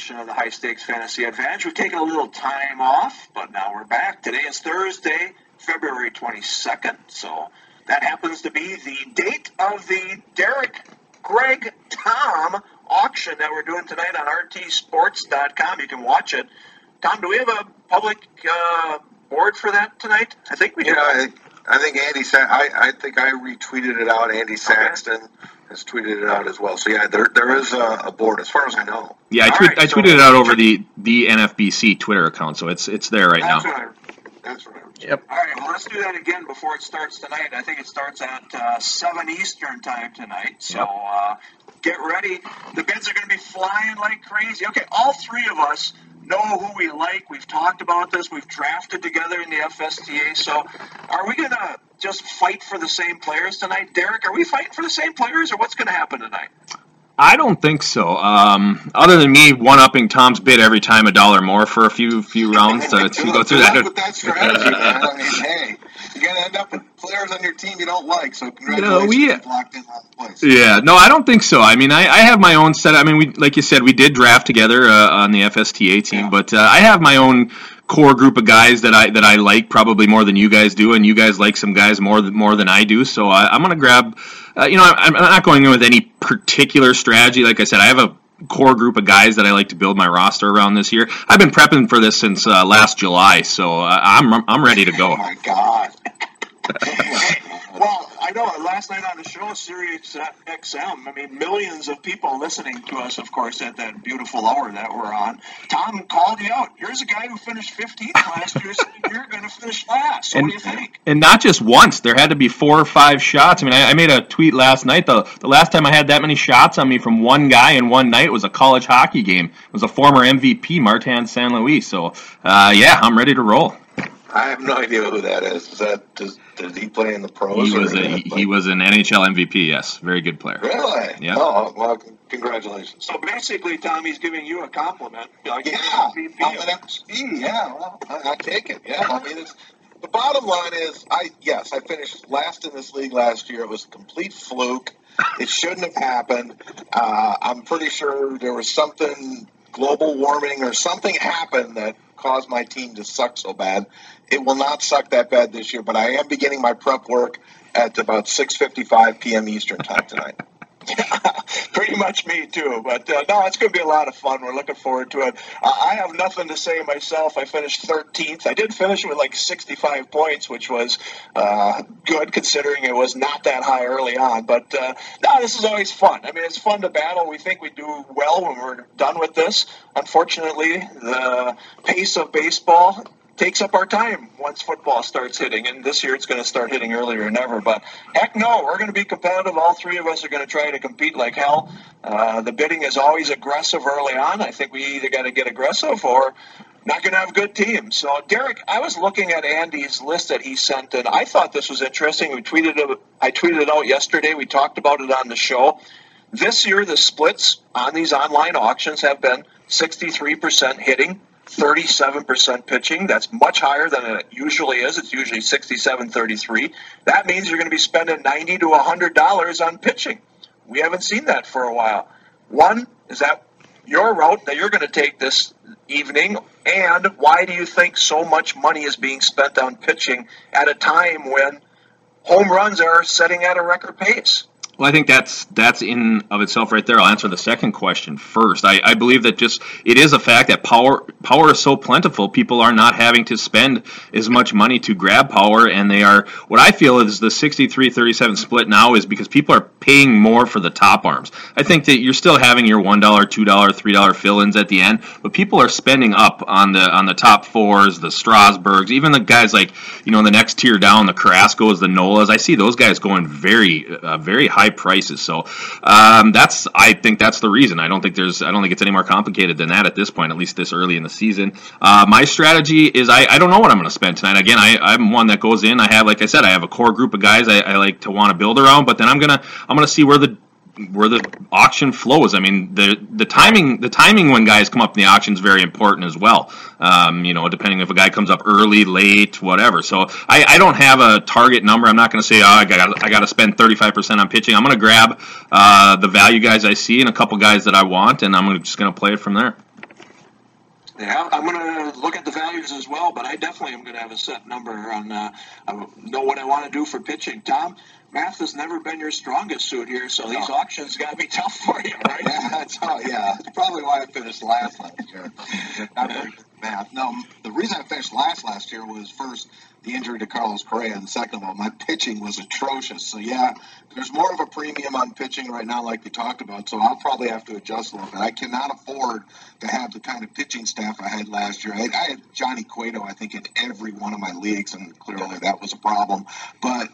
edition of the High Stakes Fantasy Advantage. We've taken a little time off, but now we're back. Today is Thursday, February 22nd, so that happens to be the date of the Derek Greg Tom auction that we're doing tonight on rtsports.com. You can watch it. Tom, do we have a public uh, board for that tonight? I think we do. Yeah, I, I think Andy. I, I think I retweeted it out. Andy Saxton. Okay has tweeted it out as well. So yeah, there there is a, a board as far as I know. Yeah, I, tweet, right, I so tweeted it out over the the NFBC Twitter account, so it's it's there right that's now. What I, that's right. Yep. All right, well, let's do that again before it starts tonight. I think it starts at uh, 7 Eastern time tonight. So yep. uh, get ready. The bids are going to be flying like crazy. Okay, all three of us know who we like. We've talked about this. We've drafted together in the FSTA. So are we going to just fight for the same players tonight? Derek, are we fighting for the same players, or what's going to happen tonight? I don't think so. Um, other than me one upping Tom's bid every time a dollar more for a few few rounds to, to go through that. Strategy. I mean, hey, you're gonna end up with players on your team you don't like. So congratulations, you know, we, locked in last place. Yeah, no, I don't think so. I mean, I, I have my own set. I mean, we like you said, we did draft together uh, on the FSTA team, yeah. but uh, I have my own core group of guys that I that I like probably more than you guys do, and you guys like some guys more than more than I do. So I, am going to grab. Uh, you know, I'm, I'm not going in with any particular strategy. Like I said, I have a core group of guys that I like to build my roster around this year. I've been prepping for this since uh, last July, so uh, I'm I'm ready to go. Oh my god. well, I know last night on the show, Sirius XM, I mean, millions of people listening to us, of course, at that beautiful hour that we're on. Tom called you out. Here's a guy who finished 15th last year, saying you're going to finish last. So and, what do you think? And not just once. There had to be four or five shots. I mean, I, I made a tweet last night. The, the last time I had that many shots on me from one guy in one night was a college hockey game. It was a former MVP, Martin St. Louis. So, uh, yeah, I'm ready to roll. I have no idea who that is. Is that does, did he play in the pros? He was a, he, he was an NHL MVP. Yes, very good player. Really? Yeah. Oh well, congratulations. So basically, Tommy's giving you a compliment. Like, yeah, MVP. I'm an MVP. Yeah, well, I, I take it. Yeah, I mean, it's, the bottom line is, I yes, I finished last in this league last year. It was a complete fluke. It shouldn't have happened. Uh, I'm pretty sure there was something global warming or something happened that caused my team to suck so bad. It will not suck that bad this year, but I am beginning my prep work at about 6:55 p.m. Eastern time tonight. Pretty much me too. But uh, no, it's going to be a lot of fun. We're looking forward to it. I have nothing to say myself. I finished 13th. I did finish with like 65 points, which was uh, good considering it was not that high early on. But uh, no, this is always fun. I mean, it's fun to battle. We think we do well when we're done with this. Unfortunately, the pace of baseball takes up our time once football starts hitting. And this year it's going to start hitting earlier than ever. But heck no, we're going to be competitive. All three of us are going to try to compete like hell. Uh, the bidding is always aggressive early on. I think we either got to get aggressive or not going to have good teams. So, Derek, I was looking at Andy's list that he sent, and I thought this was interesting. We tweeted it. I tweeted it out yesterday. We talked about it on the show. This year, the splits on these online auctions have been 63% hitting, 37% pitching. That's much higher than it usually is. It's usually 67 33. That means you're going to be spending 90 to $100 on pitching. We haven't seen that for a while. One, is that your route that you're going to take this evening? And why do you think so much money is being spent on pitching at a time when home runs are setting at a record pace? Well, I think that's that's in of itself right there. I'll answer the second question first. I, I believe that just it is a fact that power power is so plentiful. People are not having to spend as much money to grab power, and they are. What I feel is the 63-37 split now is because people are paying more for the top arms. I think that you're still having your one dollar, two dollar, three dollar fill-ins at the end, but people are spending up on the on the top fours, the Strasburgs, even the guys like you know the next tier down, the Carrascos, the Nolas. I see those guys going very uh, very high prices. So um, that's I think that's the reason. I don't think there's I don't think it's any more complicated than that at this point, at least this early in the season. Uh, my strategy is I, I don't know what I'm going to spend tonight. Again, I, I'm one that goes in. I have like I said, I have a core group of guys I, I like to want to build around, but then I'm gonna I'm to see where the where the auction flows. I mean, the the timing the timing when guys come up in the auction is very important as well. Um, you know, depending if a guy comes up early, late, whatever. So I, I don't have a target number. I'm not going to say, oh, I got I got to spend 35 percent on pitching. I'm going to grab uh, the value guys I see and a couple guys that I want, and I'm just going to play it from there. Yeah, I'm going to look at the values as well, but I definitely am going to have a set number on uh, know what I want to do for pitching. Tom, math has never been your strongest suit here, so these no. auctions got to be tough for you, right? yeah, that's how, yeah. That's probably why I finished last last year. math. No, the reason I finished last last year was first the injury to Carlos Correa, and second of all, my pitching was atrocious. So yeah, there's more of a premium on pitching right now, like we talked about. So I'll probably have to adjust a little bit. I cannot afford to have the kind of pitching staff I had last year. I, I had Johnny Cueto, I think, in every one of my leagues, and clearly that was a problem. But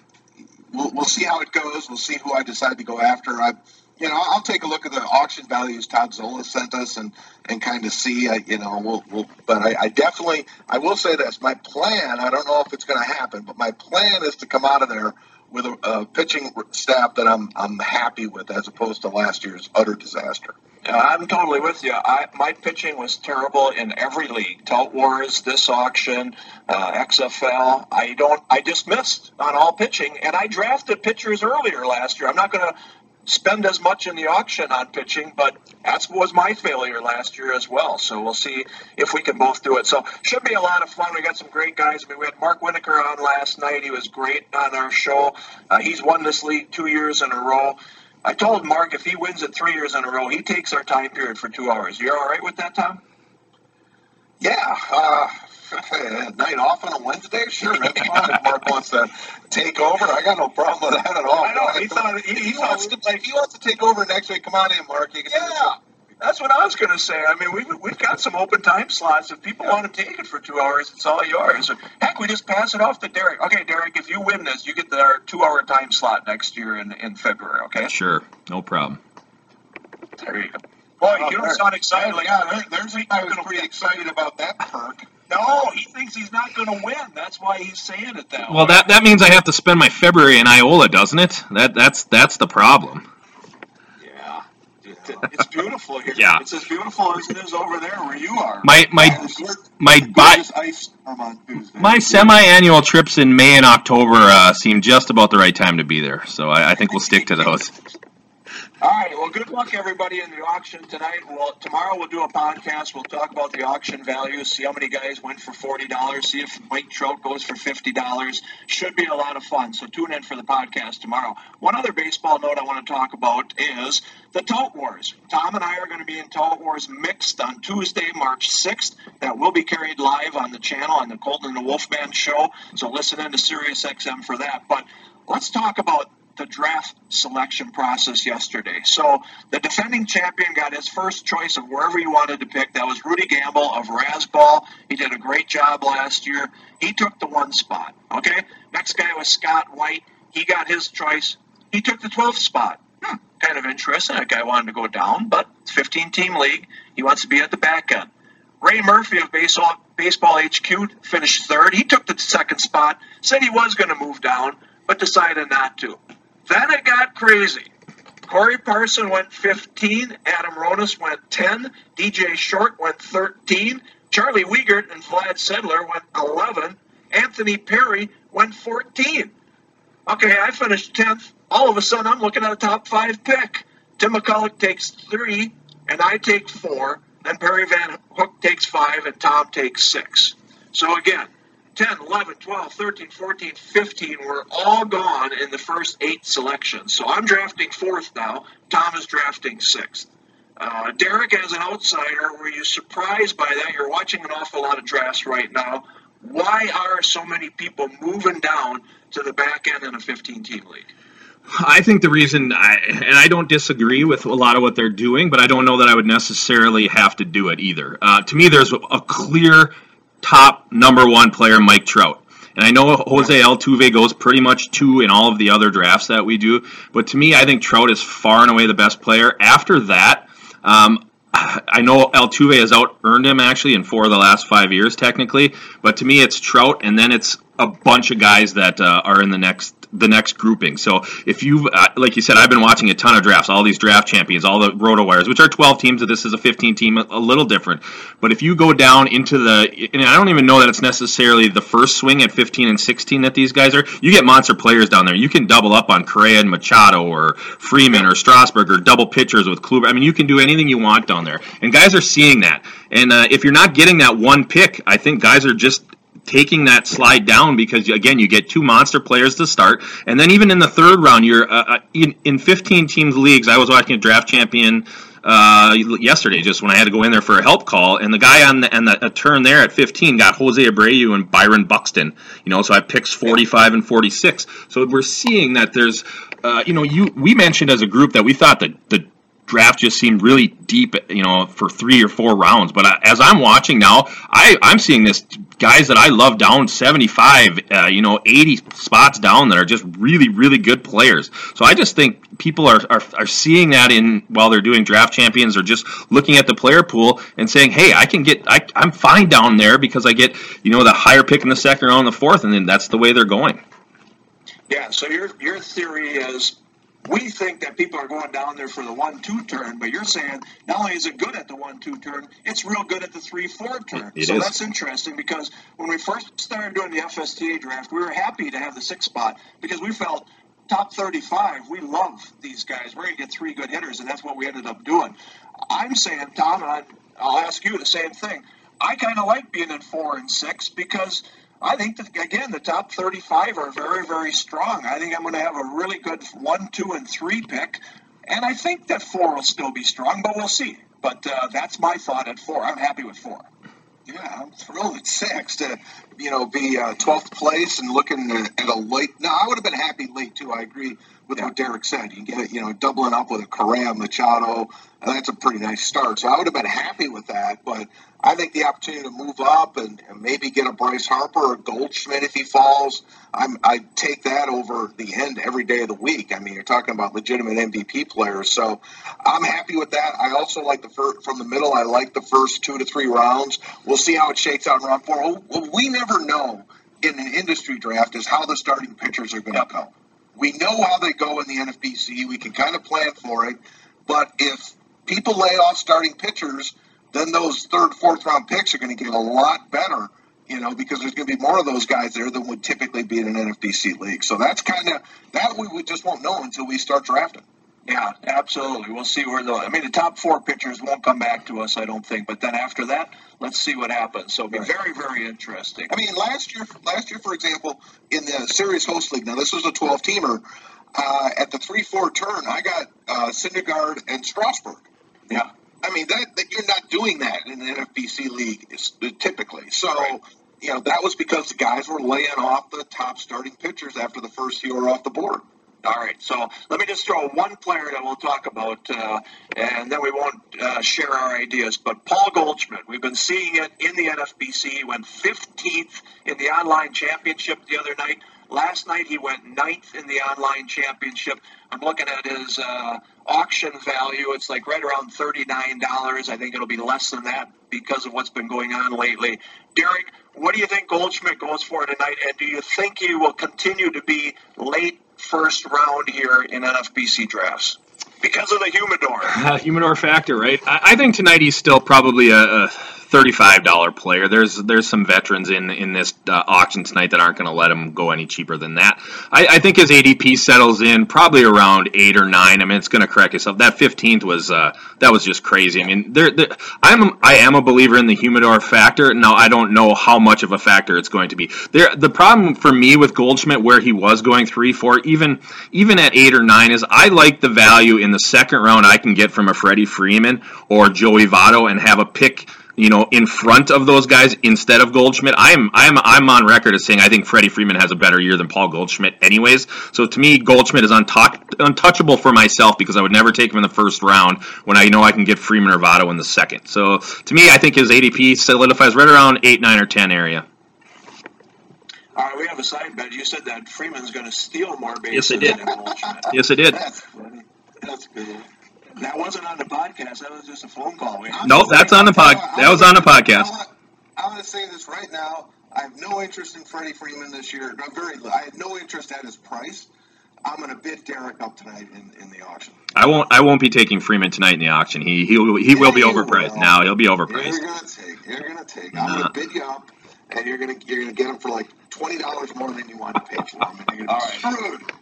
we'll, we'll see how it goes. We'll see who I decide to go after. I, you know, I'll take a look at the auction values Todd Zola sent us and and kind of see. I, you know, we'll, we'll but I, I definitely I will say this. My plan. I don't know if it's going to happen, but my plan is to come out of there with a, a, pitching staff that I'm I'm happy with, as opposed to last year's utter disaster. Yeah, I'm totally with you. I, my pitching was terrible in every league. Tout Wars, this auction, uh, XFL. I don't. I just missed on all pitching, and I drafted pitchers earlier last year. I'm not going to spend as much in the auction on pitching, but that was my failure last year as well. So we'll see if we can both do it. So should be a lot of fun. We got some great guys. I mean, we had Mark Winokur on last night. He was great on our show. Uh, he's won this league two years in a row. I told Mark if he wins it three years in a row, he takes our time period for two hours. You're all right with that, Tom? Yeah. Uh, night off on a Wednesday? Sure, that's fine. If Mark wants to take over, I got no problem with that at all. I know. He thought he, he, he wants to. If he wants to take over next week, come on in, Mark. yeah. That's what I was going to say. I mean, we've, we've got some open time slots. If people want to take it for two hours, it's all yours. Heck, we just pass it off to Derek. Okay, Derek, if you win this, you get our two hour time slot next year in, in February, okay? Sure, no problem. There you go. Boy, oh, you don't sound excited. Like, yeah, there, there's I was pretty excited about that perk. No, he thinks he's not going to win. That's why he's saying it that well, way. that that means I have to spend my February in Iola, doesn't it? That that's that's the problem. Yeah, it's beautiful here. Yeah, it's as beautiful as it is over there where you are. My my my my, my semi-annual trips in May and October uh, seem just about the right time to be there. So I, I think we'll stick to those. All right. Well, good luck, everybody, in the auction tonight. Well, tomorrow we'll do a podcast. We'll talk about the auction values, see how many guys went for forty dollars, see if Mike Trout goes for fifty dollars. Should be a lot of fun. So tune in for the podcast tomorrow. One other baseball note I want to talk about is the Tout Wars. Tom and I are going to be in Tout Wars mixed on Tuesday, March sixth. That will be carried live on the channel on the Colton and the Wolfman show. So listen in to Sirius XM for that. But let's talk about the draft selection process yesterday. So the defending champion got his first choice of wherever he wanted to pick. That was Rudy Gamble of Razzball. He did a great job last year. He took the one spot. Okay. Next guy was Scott White. He got his choice. He took the 12th spot. Hmm, kind of interesting. That guy wanted to go down, but 15 team league. He wants to be at the back end. Ray Murphy of Baseball, Baseball HQ finished third. He took the second spot, said he was going to move down, but decided not to. Then it got crazy. Corey Parson went 15, Adam Ronis went 10, DJ Short went 13, Charlie Wiegert and Vlad Sedler went 11, Anthony Perry went 14. Okay, I finished 10th. All of a sudden, I'm looking at a top five pick. Tim McCulloch takes three, and I take four. Then Perry Van Hook takes five, and Tom takes six. So again, 10, 11, 12, 13, 14, 15 were all gone in the first eight selections. So I'm drafting fourth now. Tom is drafting sixth. Uh, Derek, as an outsider, were you surprised by that? You're watching an awful lot of drafts right now. Why are so many people moving down to the back end in a 15 team league? I think the reason, I, and I don't disagree with a lot of what they're doing, but I don't know that I would necessarily have to do it either. Uh, to me, there's a clear top number one player, Mike Trout. And I know Jose Altuve goes pretty much two in all of the other drafts that we do, but to me, I think Trout is far and away the best player. After that, um, I know Altuve has out earned him actually in four of the last five years, technically. But to me, it's Trout, and then it's a bunch of guys that uh, are in the next the next grouping. So if you, uh, like you said, I've been watching a ton of drafts, all these draft champions, all the RotoWires, which are 12 teams. This is a 15 team, a, a, little different. But if you go down into the, and I don't even know that it's necessarily the first swing at 15 and 16 that these guys are. You get monster players down there. You can double up on Correa and Machado or Freeman or Strasburg or double pitchers with Kluber. I mean, you can do anything you want down there, and guys are seeing that. And uh, if you're not getting that one pick, I think guys are just taking that slide down because again you get two monster players to start. And then even in the third round you're uh, uh in, in 15 teams leagues i was watching a draft champion uh, yesterday just when i had to go in there for a help call. And the guy on the, and the turn there at 15 got jose abreu and byron buxton you know so i picks 45 and 46 so we're seeing that there's uh, you know you we mentioned as a group that we thought that the draft just seemed really deep, you know, for three or four rounds. But uh, as I'm watching now, I, I'm seeing this guys that I love down 75, uh, you know, 80 spots down that are just really, really good players. So I just think people are, are, are seeing that in while they're doing draft champions or just looking at the player pool and saying, hey, I can get, I, I'm fine down there because I get, you know, the higher pick in the second round, the fourth, and then that's the way they're going. Yeah. So your your theory is we think that people are going down there for the one two turn, but you're saying not only is it good at the one two turn, it's real good at the three four turn. It so is. that's interesting because when we first started doing the FSTA draft, we were happy to have the six spot because we felt top 35, we love these guys. We're going to get three good hitters, and that's what we ended up doing. I'm saying, Tom, and I'll ask you the same thing. I kind of like being in four and six because – I think that again the top 35 are very very strong. I think I'm going to have a really good one, two, and three pick, and I think that four will still be strong, but we'll see. But uh, that's my thought at four. I'm happy with four. Yeah, I'm thrilled at six to, you know, be uh, 12th place and looking at a late. No, I would have been happy late too. I agree with what Derek said. You get it, you know, doubling up with a Correa, Machado. And that's a pretty nice start. So I would have been happy with that. But I think the opportunity to move up and, and maybe get a Bryce Harper or Goldschmidt if he falls, I'm, I take that over the end every day of the week. I mean, you're talking about legitimate MVP players. So I'm happy with that. I also like the first, from the middle. I like the first two to three rounds. We'll see how it shakes out in round four. Well, we never know in an industry draft is how the starting pitchers are going to go. We know how they go in the NFBC. We can kind of plan for it. But if people lay off starting pitchers, then those third, fourth round picks are going to get a lot better, you know, because there's going to be more of those guys there than would typically be in an NFBC league. So that's kind of that we, we just won't know until we start drafting. Yeah, absolutely. We'll see where the. I mean, the top four pitchers won't come back to us, I don't think. But then after that, let's see what happens. So it'll be very, very interesting. I mean, last year, last year, for example, in the Sirius Host League. Now this was a 12 teamer. Uh, at the three-four turn, I got uh, Syndergaard and Strasburg. Yeah. I mean that, that you're not doing that in the NFBC league is, typically. So. Right you know, that was because the guys were laying off the top starting pitchers after the first few were off the board. All right, so let me just throw one player that we'll talk about, uh, and then we won't uh, share our ideas. But Paul Goldschmidt, we've been seeing it in the NFBC. He went 15th in the online championship the other night. Last night he went ninth in the online championship. I'm looking at his uh, auction value. It's like right around $39. I think it'll be less than that because of what's been going on lately. Derek, what do you think Goldschmidt goes for tonight? And do you think he will continue to be late first round here in NFBC drafts because of the humidor. Uh, humidor factor, right? I, I, think tonight he's still probably a, a thirty-five dollar player. There's there's some veterans in in this uh, auction tonight that aren't going to let him go any cheaper than that. I, I, think his ADP settles in probably around eight or nine. I mean, it's going to correct itself. That fifteenth was uh, that was just crazy. I mean, there, there, I'm I am a believer in the humidor factor. Now I don't know how much of a factor it's going to be. There, the problem for me with Goldschmidt, where he was going three, four, even even at eight or nine, is I like the value in the second round I can get from a Freddie Freeman or Joey Votto and have a pick you know, in front of those guys instead of Goldschmidt. I'm I'm I'm on record as saying I think Freddie Freeman has a better year than Paul Goldschmidt, anyways. So to me, Goldschmidt is untouch- untouchable for myself because I would never take him in the first round when I know I can get Freeman or Votto in the second. So to me, I think his ADP solidifies right around eight, nine, or ten area. All right, we have a side bet. You said that Freeman's going to steal more bases. Yes, I did. yes, I did. That's funny. That's good. That wasn't on the podcast. That was just a phone call. We no, that's on the pod. That was on the podcast. I'm going to say this right now. I have no interest in Freddie Freeman this year. I'm very. I have no interest at his price. I'm going to bid Derek up tonight in, in the auction. I won't. I won't be taking Freeman tonight in the auction. He he he yeah, will be overpriced. Will. Now he'll be overpriced. You're going to take. You're going to take. I'm going to bid you up, and you're going to you're going to get him for like twenty dollars more than you want to pay for him, and you're going to be screwed.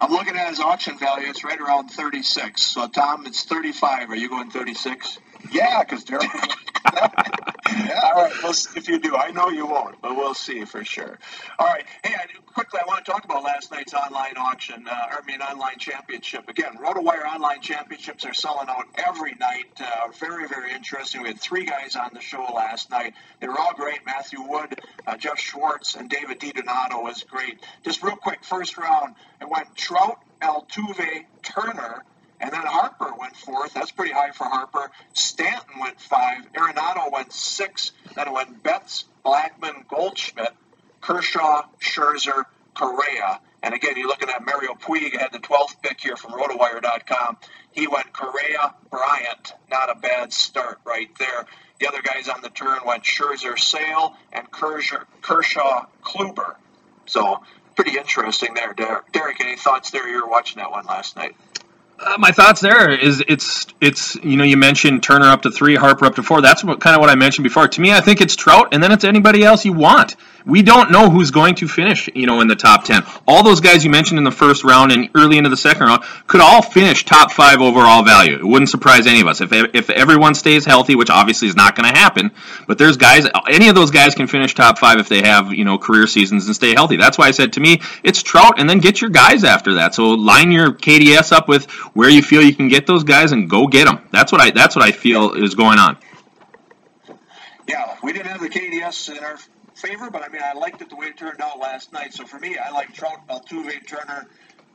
I'm looking at his auction value. It's right around 36. So, Tom, it's 35. Are you going 36? Yeah, because. yeah. All right. Well, if you do, I know you won't, but we'll see for sure. All right. Hey, I, quickly, I want to talk about last night's online auction. Uh, I mean, online championship. Again, RotoWire online championships are selling out every night. Uh, very, very interesting. We had three guys on the show last night. They were all great. Matthew Wood, uh, Jeff Schwartz, and David DiDonato was great. Just real quick, first round, it went Trout, Altuve, Turner. And then Harper went fourth. That's pretty high for Harper. Stanton went five. Arenado went six. Then it went Betts, Blackmon, Goldschmidt, Kershaw, Scherzer, Correa. And again, you're looking at Mario Puig had the 12th pick here from RotoWire.com. He went Correa, Bryant. Not a bad start right there. The other guys on the turn went Scherzer, Sale, and Kershaw, Kluber. So pretty interesting there, Derek. Derek, any thoughts there? You were watching that one last night. Uh, my thoughts there is it's it's you know you mentioned Turner up to three, Harper up to four. That's what, kind of what I mentioned before. To me, I think it's Trout, and then it's anybody else you want we don't know who's going to finish, you know, in the top 10. All those guys you mentioned in the first round and early into the second round could all finish top five overall value. It wouldn't surprise any of us. If, if everyone stays healthy, which obviously is not going to happen, but there's guys, any of those guys can finish top five if they have, you know, career seasons and stay healthy. That's why I said to me, it's Trout and then get your guys after that. So line your KDS up with where you feel you can get those guys and go get them. That's what I, that's what I feel is going on. Yeah, we didn't have the KDS in our favor, but I mean, I liked it the way it turned out last night. So for me, I like Trout, Altuve, Turner,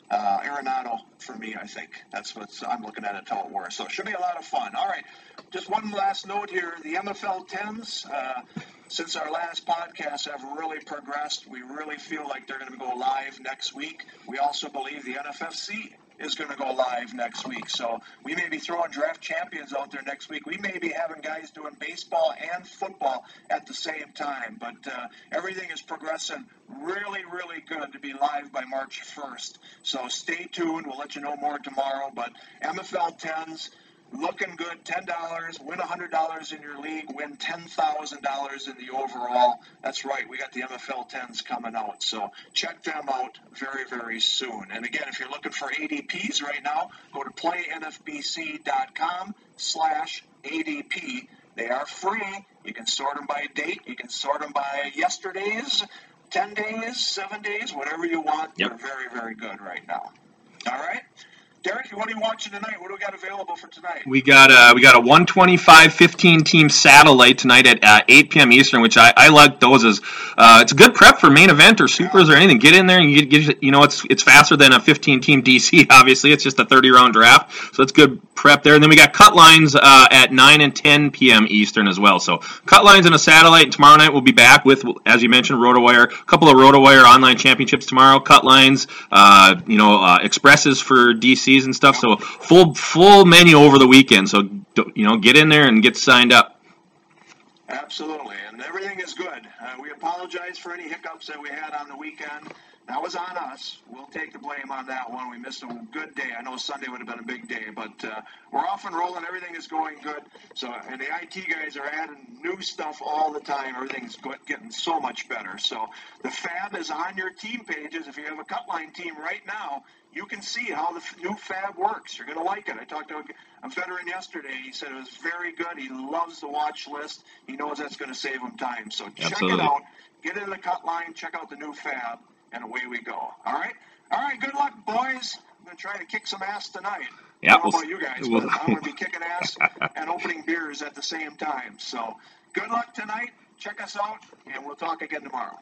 uh, Arenado for me, I think. That's what I'm looking at it how it. So it should be a lot of fun. All right, just one last note here. The MFL 10s, uh, since our last podcast, have really progressed. We really feel like they're going to go live next week. We also believe the NFFC is going to go live next week. So we may be throwing draft champions out there next week. We may be having guys doing baseball and football at the same time. But uh, everything is progressing really, really good to be live by March 1st. So stay tuned. We'll let you know more tomorrow. But MFL 10s looking good. Ten dollars, win a hundred dollars in your league, win ten thousand dollars in the overall. That's right, we got the MFL tens coming out, so check them out very, very soon. And again, if you're looking for ADPs right now, go to playnfbc.com slash ADP. They are free. You can sort them by date. You can sort them by yesterday's, ten days, seven days, whatever you want. Yep. They're very, very good right now. All right. Derek, what are you watching tonight? What do we got available for tonight? We got a we got a 125 15 team satellite tonight at uh, 8 p.m. Eastern, which I, I like those as uh, it's a good prep for main event or supers yeah. or anything. Get in there and you get, you know it's it's faster than a 15 team DC. Obviously, it's just a 30 round draft, so it's good prep there. And then we got cut lines uh, at 9 and 10 p.m. Eastern as well. So cut lines and a satellite. And tomorrow night we'll be back with, as you mentioned, RotoWire. A couple of RotoWire online championships tomorrow. Cut lines, uh, you know, uh, expresses for And stuff. So full full menu over the weekend. So you know, get in there and get signed up. Absolutely, and everything is good. Uh, we apologize for any hiccups that we had on the weekend. That was on us. We'll take the blame on that one. We missed a good day. I know Sunday would have been a big day, but uh, we're off and rolling. Everything is going good. So, and the IT guys are adding new stuff all the time. Everything's getting so much better. So, the FAAB is on your team pages. If you have a cut line team right now, you can see how the new FAAB works. You're going to like it. I talked to a veteran yesterday. He said it was very good. He loves the watch list. He knows that's going to save him time. So, check Absolutely. it out. Get in the cut line. Check out the new FAAB and away we go. All right? All right, good luck, boys. I'm going to try to kick some ass tonight. Yeah, we'll, about you guys, we'll, but I'm going to be kicking ass and opening beers at the same time. So Good luck tonight. Check us out, and we'll talk again tomorrow.